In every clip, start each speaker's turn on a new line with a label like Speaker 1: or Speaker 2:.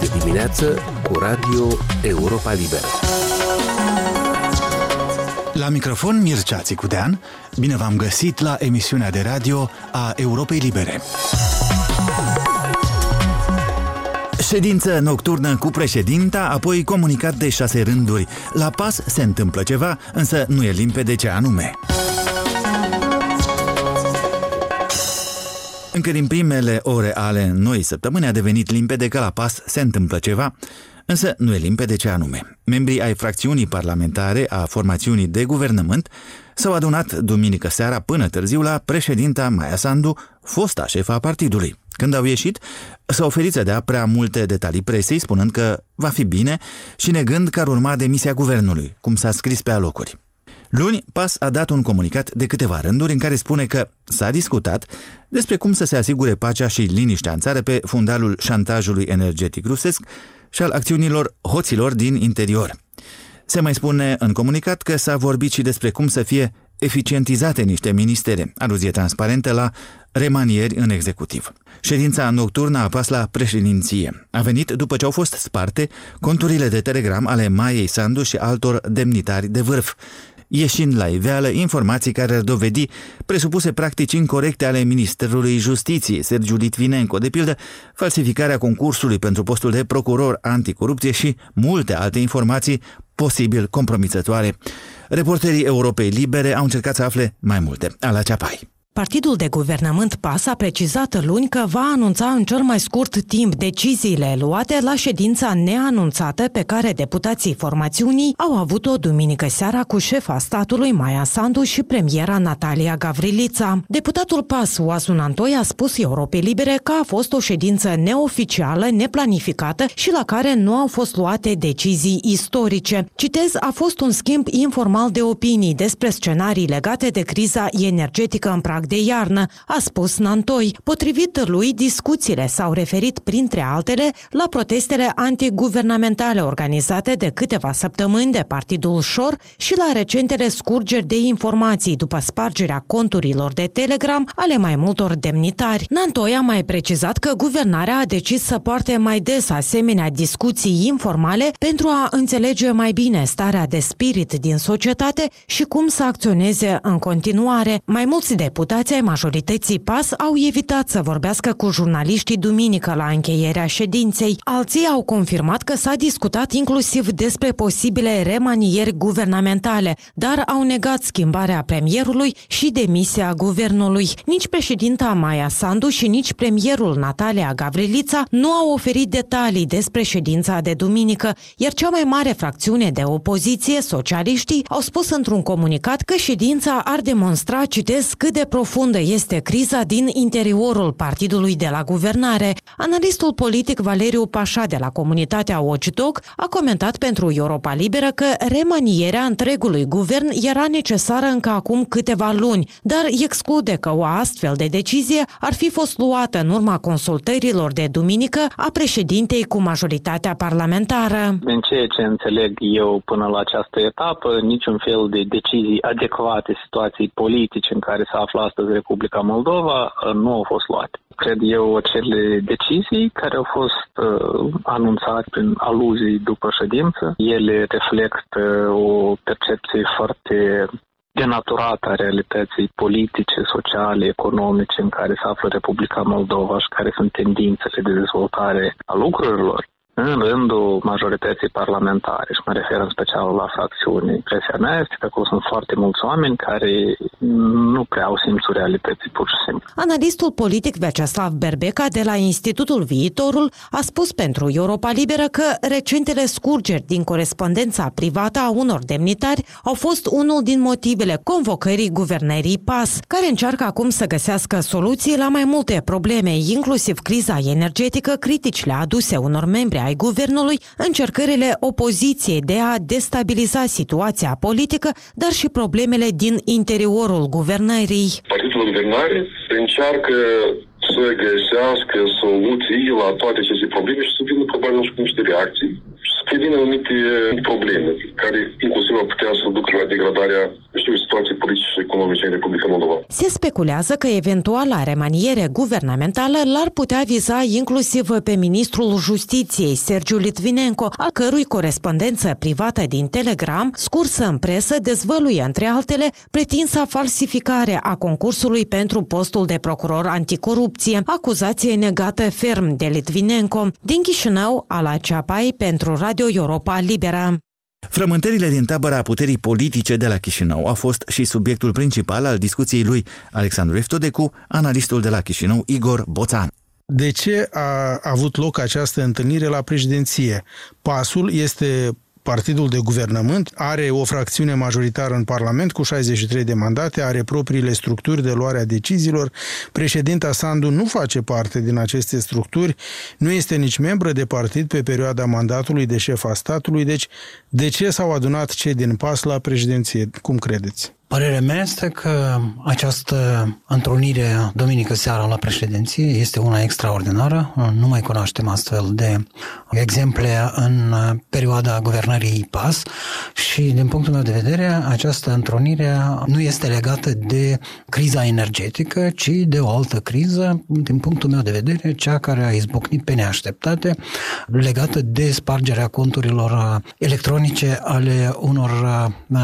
Speaker 1: de dimineață cu Radio Europa Liberă.
Speaker 2: La microfon Mircea Țicudean, bine v-am găsit la emisiunea de radio a Europei Libere. Ședință nocturnă cu președinta, apoi comunicat de șase rânduri. La pas se întâmplă ceva, însă nu e limpede ce anume. Încă din primele ore ale noi săptămâni a devenit limpede că la pas se întâmplă ceva, însă nu e limpede ce anume. Membrii ai fracțiunii parlamentare a formațiunii de guvernământ s-au adunat duminică seara până târziu la președinta Maia Sandu, fosta șefa partidului. Când au ieșit, s-au oferit să dea prea multe detalii presei, spunând că va fi bine și negând că ar urma demisia guvernului, cum s-a scris pe alocuri. Luni, PAS a dat un comunicat de câteva rânduri în care spune că s-a discutat despre cum să se asigure pacea și liniștea în țară pe fundalul șantajului energetic rusesc și al acțiunilor hoților din interior. Se mai spune în comunicat că s-a vorbit și despre cum să fie eficientizate niște ministere, aluzie transparentă la remanieri în executiv. Ședința nocturnă a pas la președinție. A venit după ce au fost sparte conturile de telegram ale Maiei Sandu și altor demnitari de vârf, ieșind la iveală informații care ar dovedi presupuse practici incorrecte ale Ministerului Justiției, Sergiu Litvinenko, de pildă falsificarea concursului pentru postul de procuror anticorupție și multe alte informații posibil compromițătoare. Reporterii Europei Libere au încercat să afle mai multe. Ala Ceapai.
Speaker 3: Partidul de guvernământ PAS a precizat luni că va anunța în cel mai scurt timp deciziile luate la ședința neanunțată pe care deputații formațiunii au avut-o duminică seara cu șefa statului Maia Sandu și premiera Natalia Gavrilița. Deputatul PAS Oasun Antoi a spus Europei Libere că a fost o ședință neoficială, neplanificată și la care nu au fost luate decizii istorice. Citez, a fost un schimb informal de opinii despre scenarii legate de criza energetică în prag de iarnă, a spus Nantoi. Potrivit lui, discuțiile s-au referit, printre altele, la protestele antiguvernamentale organizate de câteva săptămâni de Partidul Șor și la recentele scurgeri de informații după spargerea conturilor de Telegram ale mai multor demnitari. Nantoi a mai precizat că guvernarea a decis să poarte mai des asemenea discuții informale pentru a înțelege mai bine starea de spirit din societate și cum să acționeze în continuare. Mai mulți deputați deputații ai majorității PAS au evitat să vorbească cu jurnaliștii duminică la încheierea ședinței. Alții au confirmat că s-a discutat inclusiv despre posibile remanieri guvernamentale, dar au negat schimbarea premierului și demisia guvernului. Nici președinta Maia Sandu și nici premierul Natalia Gavrilița nu au oferit detalii despre ședința de duminică, iar cea mai mare fracțiune de opoziție, socialiștii, au spus într-un comunicat că ședința ar demonstra, citesc, cât de profundă este criza din interiorul partidului de la guvernare. Analistul politic Valeriu Pașa de la comunitatea Watchdog a comentat pentru Europa Liberă că remanierea întregului guvern era necesară încă acum câteva luni, dar exclude că o astfel de decizie ar fi fost luată în urma consultărilor de duminică a președintei cu majoritatea parlamentară.
Speaker 4: În ceea ce înțeleg eu până la această etapă, niciun fel de decizii adecvate situației politice în care se află astăzi Republica Moldova uh, nu au fost luate. Cred eu acele decizii care au fost uh, anunțate prin aluzii după ședință, ele reflectă o percepție foarte denaturată a realității politice, sociale, economice în care se află Republica Moldova și care sunt tendințele de dezvoltare a lucrurilor în rândul majorității parlamentare și mă refer în special la fracțiuni. Impresia mea este că acolo sunt foarte mulți oameni care nu prea au simțul realității pur și simplu.
Speaker 3: Analistul politic Vyacheslav Berbeca de la Institutul Viitorul a spus pentru Europa Liberă că recentele scurgeri din corespondența privată a unor demnitari au fost unul din motivele convocării guvernării PAS, care încearcă acum să găsească soluții la mai multe probleme, inclusiv criza energetică, criticile aduse unor membri ai guvernului încercările opoziției de a destabiliza situația politică, dar și problemele din interiorul guvernării.
Speaker 5: Partidul Guvernare încearcă să găsească soluții la toate aceste probleme și să vină probabil și cu niște reacții previn anumite probleme care inclusiv ar putea să ducă la degradarea știu, situației politice și economice în Republica Moldova.
Speaker 3: Se speculează că eventuala remaniere guvernamentală l-ar putea viza inclusiv pe ministrul Justiției, Sergiu Litvinenko, al cărui corespondență privată din Telegram, scursă în presă, dezvăluie, între altele, pretinsa falsificare a concursului pentru postul de procuror anticorupție, acuzație negată ferm de Litvinenko. Din Chișinău, Ala Ceapai pentru Radio Europa Liberă.
Speaker 2: Frământările din tabăra puterii politice de la Chișinău a fost și subiectul principal al discuției lui Alexandru Eftode cu analistul de la Chișinău Igor Boțan.
Speaker 6: De ce a avut loc această întâlnire la președinție? Pasul este Partidul de guvernământ are o fracțiune majoritară în Parlament cu 63 de mandate, are propriile structuri de luare a deciziilor. Președinta Sandu nu face parte din aceste structuri, nu este nici membră de partid pe perioada mandatului de șef a statului, deci de ce s-au adunat cei din pas la președinție? Cum credeți?
Speaker 7: Părerea mea este că această întrunire duminică seara la președinție este una extraordinară. Nu mai cunoaștem astfel de exemple în perioada guvernării PAS și, din punctul meu de vedere, această întrunire nu este legată de criza energetică, ci de o altă criză, din punctul meu de vedere, cea care a izbucnit pe neașteptate, legată de spargerea conturilor electronice ale unor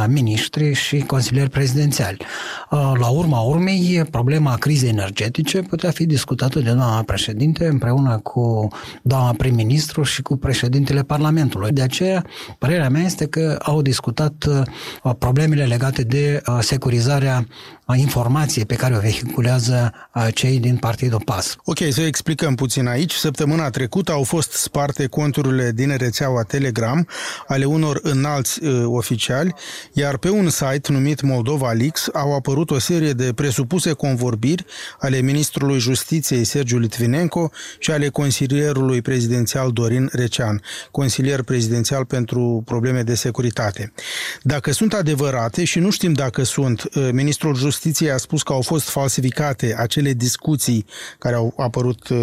Speaker 7: miniștri și consilieri prezidențiali. Uh, la urma urmei, problema crizei energetice putea fi discutată de doamna președinte împreună cu doamna prim-ministru și cu președintele Parlamentului. De aceea, părerea mea este că au discutat uh, problemele legate de uh, securizarea informației pe care o vehiculează cei din Partidul PAS.
Speaker 6: Ok, să explicăm puțin aici. Săptămâna trecută au fost sparte conturile din rețeaua Telegram ale unor înalți uh, oficiali, iar pe un site numit Moldova Leaks au apărut o serie de presupuse convorbiri ale ministrului Justiției Sergiu Litvinenko și ale consilierului prezidențial Dorin Recean, consilier prezidențial pentru probleme de securitate. Dacă sunt adevărate și nu știm dacă sunt, uh, ministrul Justiției Justiției a spus că au fost falsificate acele discuții care au apărut uh,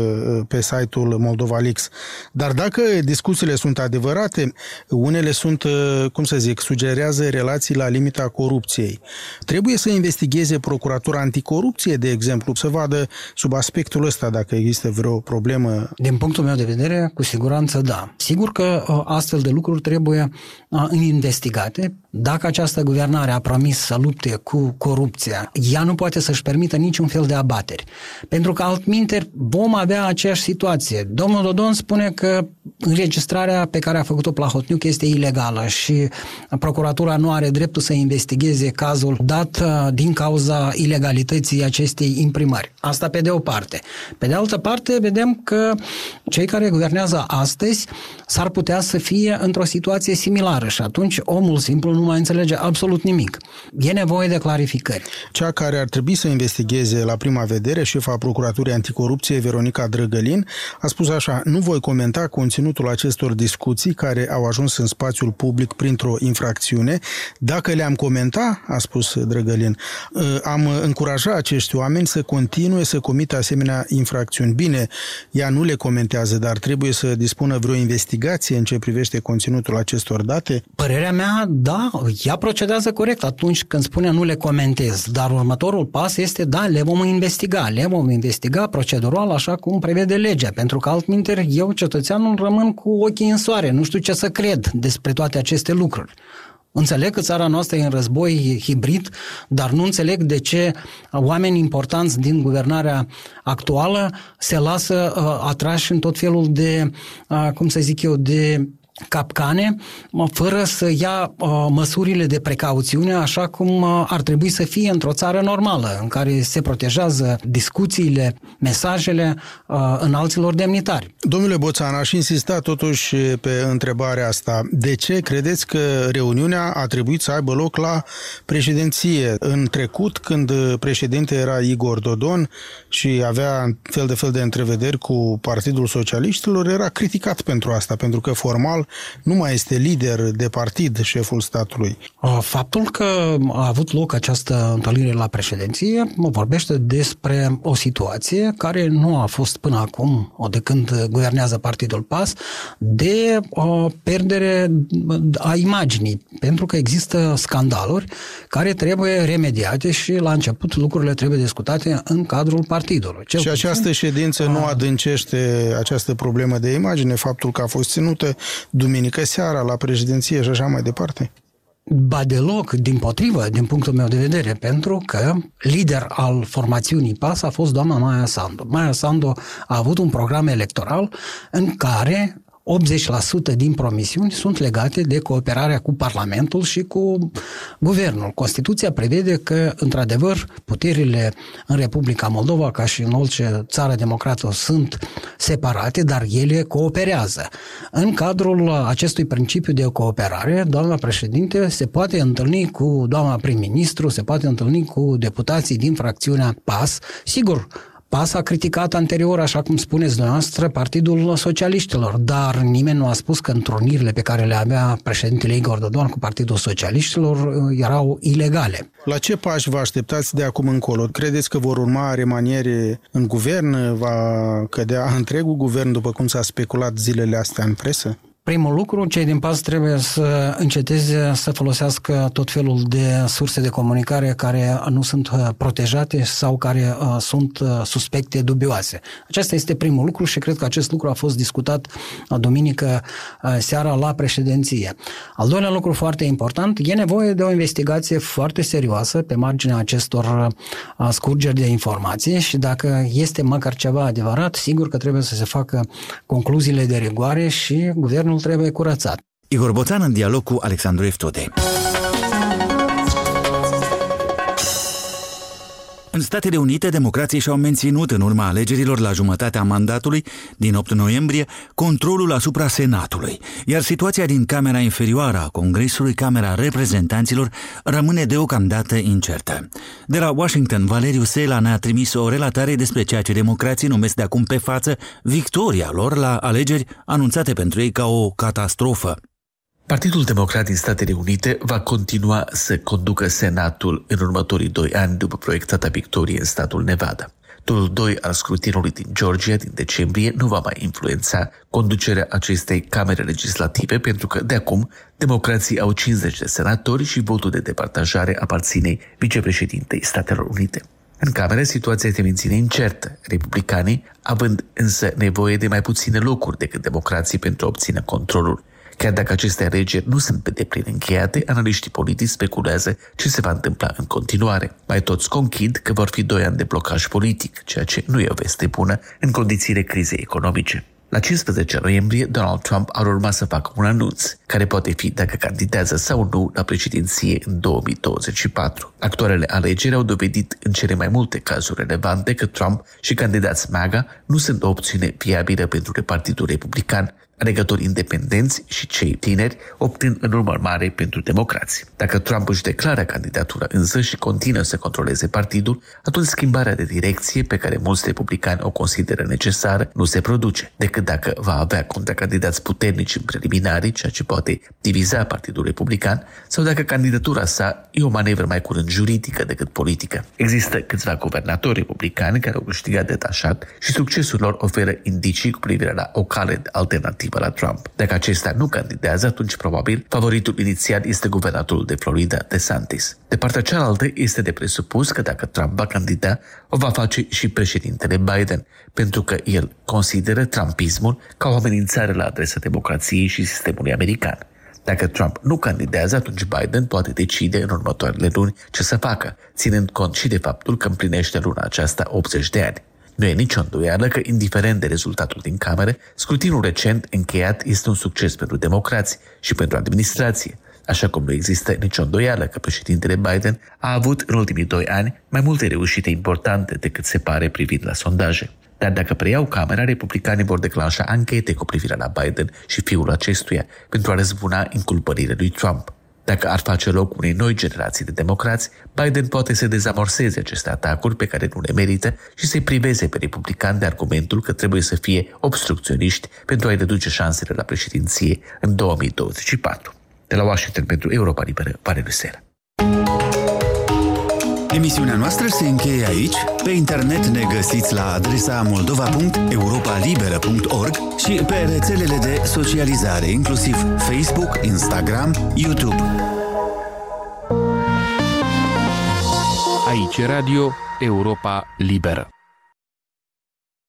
Speaker 6: pe site-ul Moldova Leaks. Dar dacă discuțiile sunt adevărate, unele sunt, uh, cum să zic, sugerează relații la limita corupției. Trebuie să investigheze Procuratura Anticorupție, de exemplu, să vadă sub aspectul ăsta dacă există vreo problemă.
Speaker 7: Din punctul meu de vedere, cu siguranță da. Sigur că uh, astfel de lucruri trebuie investigate. Dacă această guvernare a promis să lupte cu corupția, ea nu poate să-și permită niciun fel de abateri. Pentru că altminteri vom avea aceeași situație. Domnul Dodon spune că înregistrarea pe care a făcut-o Plahotniuc este ilegală și procuratura nu are dreptul să investigheze cazul dat uh, din cauza ilegalității acestei imprimări. Asta pe de o parte. Pe de altă parte, vedem că cei care guvernează astăzi s-ar putea să fie într-o situație similară și atunci omul simplu nu mai înțelege absolut nimic. E nevoie de clarificări.
Speaker 6: Cea care ar trebui să investigheze la prima vedere, șefa Procuraturii Anticorupție, Veronica Drăgălin, a spus așa, nu voi comenta conținutul acestor discuții care au ajuns în spațiul public printr-o infracțiune. Dacă le-am comenta, a spus Drăgălin, ă, am încuraja acești oameni să continue să comită asemenea infracțiuni. Bine, ea nu le comentează, dar trebuie să dispună vreo investigație în ce privește conținutul acestor date?
Speaker 7: Părerea mea, da, ea procedează corect atunci când spune nu le comentez, dar următorul pas este, da, le vom investiga, le vom investiga procedural așa cum prevede legea, pentru că altminteri eu, cetățeanul, rămân cu ochii în soare, nu știu ce să cred despre toate aceste lucruri. Înțeleg că țara noastră e în război hibrid, dar nu înțeleg de ce oameni importanți din guvernarea actuală se lasă uh, atrași în tot felul de, uh, cum să zic eu, de capcane, fără să ia uh, măsurile de precauțiune așa cum uh, ar trebui să fie într-o țară normală, în care se protejează discuțiile, mesajele uh, înalților demnitari.
Speaker 6: Domnule Boțan, aș insista totuși pe întrebarea asta. De ce credeți că reuniunea a trebuit să aibă loc la președinție? În trecut, când președinte era Igor Dodon și avea fel de fel de întrevederi cu Partidul Socialiștilor, era criticat pentru asta, pentru că formal final nu mai este lider de partid șeful statului.
Speaker 7: Faptul că a avut loc această întâlnire la președinție mă vorbește despre o situație care nu a fost până acum, de când guvernează Partidul PAS, de o perdere a imaginii, pentru că există scandaluri care trebuie remediate și la început lucrurile trebuie discutate în cadrul partidului.
Speaker 6: Cel și această ședință a... nu adâncește această problemă de imagine, faptul că a fost ținută duminică seara la președinție și așa mai departe?
Speaker 7: Ba deloc, din potrivă, din punctul meu de vedere, pentru că lider al formațiunii PAS a fost doamna Maia Sandu. Maia Sandu a avut un program electoral în care 80% din promisiuni sunt legate de cooperarea cu Parlamentul și cu Guvernul. Constituția prevede că, într-adevăr, puterile în Republica Moldova, ca și în orice țară democrată, sunt separate, dar ele cooperează. În cadrul acestui principiu de cooperare, doamna președinte se poate întâlni cu doamna prim-ministru, se poate întâlni cu deputații din fracțiunea PAS, sigur, PAS a criticat anterior, așa cum spuneți dumneavoastră, Partidul Socialiștilor, dar nimeni nu a spus că întrunirile pe care le avea președintele Igor Dodon cu Partidul Socialiștilor uh, erau ilegale.
Speaker 6: La ce pași vă așteptați de acum încolo? Credeți că vor urma remaniere în guvern? Va cădea întregul guvern, după cum s-a speculat zilele astea în presă?
Speaker 7: Primul lucru, cei din PAS trebuie să înceteze să folosească tot felul de surse de comunicare care nu sunt uh, protejate sau care uh, sunt uh, suspecte dubioase. Acesta este primul lucru și cred că acest lucru a fost discutat duminică seara la președinție. Al doilea lucru foarte important, e nevoie de o investigație foarte serioasă pe marginea acestor scurgeri de informație și dacă este măcar ceva adevărat, sigur că trebuie să se facă concluziile de rigoare și guvernul terenul trebuie curățat.
Speaker 2: Igor Boțan în dialog cu Alexandru Eftode. În Statele Unite, democrații și-au menținut în urma alegerilor la jumătatea mandatului din 8 noiembrie controlul asupra Senatului, iar situația din Camera Inferioară a Congresului, Camera Reprezentanților, rămâne deocamdată incertă. De la Washington, Valeriu Sela ne-a trimis o relatare despre ceea ce democrații numesc de acum pe față victoria lor la alegeri anunțate pentru ei ca o catastrofă.
Speaker 8: Partidul Democrat din Statele Unite va continua să conducă Senatul în următorii doi ani după proiectata victorie în statul Nevada. Turul 2 al scrutinului din Georgia din decembrie nu va mai influența conducerea acestei camere legislative pentru că de acum democrații au 50 de senatori și votul de departajare aparține vicepreședintei Statelor Unite. În camere, situația se menține incertă, republicanii având însă nevoie de mai puține locuri decât democrații pentru a obține controlul Chiar dacă aceste alegeri nu sunt pe deplin încheiate, analiștii politici speculează ce se va întâmpla în continuare. Mai toți conchid că vor fi doi ani de blocaj politic, ceea ce nu e o veste bună în condițiile crizei economice. La 15 noiembrie, Donald Trump ar urma să facă un anunț, care poate fi dacă candidează sau nu la președinție în 2024. Actualele alegeri au dovedit în cele mai multe cazuri relevante că Trump și candidați MAGA nu sunt o opțiune viabilă pentru Partidul Republican, alegători independenți și cei tineri, optând în urmă mare pentru democrați. Dacă Trump își declară candidatura însă și continuă să controleze partidul, atunci schimbarea de direcție pe care mulți republicani o consideră necesară nu se produce, decât dacă va avea contracandidați puternici în preliminari, ceea ce poate diviza Partidul Republican, sau dacă candidatura sa e o manevră mai curând juridică decât politică. Există câțiva guvernatori republicani care au câștigat detașat și succesul lor oferă indicii cu privire la o cale alternativă alternativă la Trump. Dacă acesta nu candidează, atunci probabil favoritul inițial este guvernatorul de Florida, DeSantis. De partea cealaltă, este de presupus că dacă Trump va candida, o va face și președintele Biden, pentru că el consideră trumpismul ca o amenințare la adresa democrației și sistemului american. Dacă Trump nu candidează, atunci Biden poate decide în următoarele luni ce să facă, ținând cont și de faptul că împlinește luna aceasta 80 de ani. Nu e nicio îndoială că, indiferent de rezultatul din camere, scrutinul recent încheiat este un succes pentru democrați și pentru administrație, așa cum nu există nicio îndoială că președintele Biden a avut în ultimii doi ani mai multe reușite importante decât se pare privind la sondaje. Dar dacă preiau camera, republicanii vor declanșa anchete cu privire la Biden și fiul acestuia pentru a răzbuna inculpările lui Trump. Dacă ar face loc unei noi generații de democrați, Biden poate să dezamorseze aceste atacuri pe care nu le merită și să-i priveze pe republicani de argumentul că trebuie să fie obstrucționiști pentru a-i reduce șansele la președinție în 2024. De la Washington pentru Europa Liberă, Valeriu Sera.
Speaker 2: Emisiunea noastră se încheie aici. Pe internet ne găsiți la adresa moldova.europalibera.org și pe rețelele de socializare, inclusiv Facebook, Instagram, YouTube.
Speaker 1: Aici Radio Europa Liberă.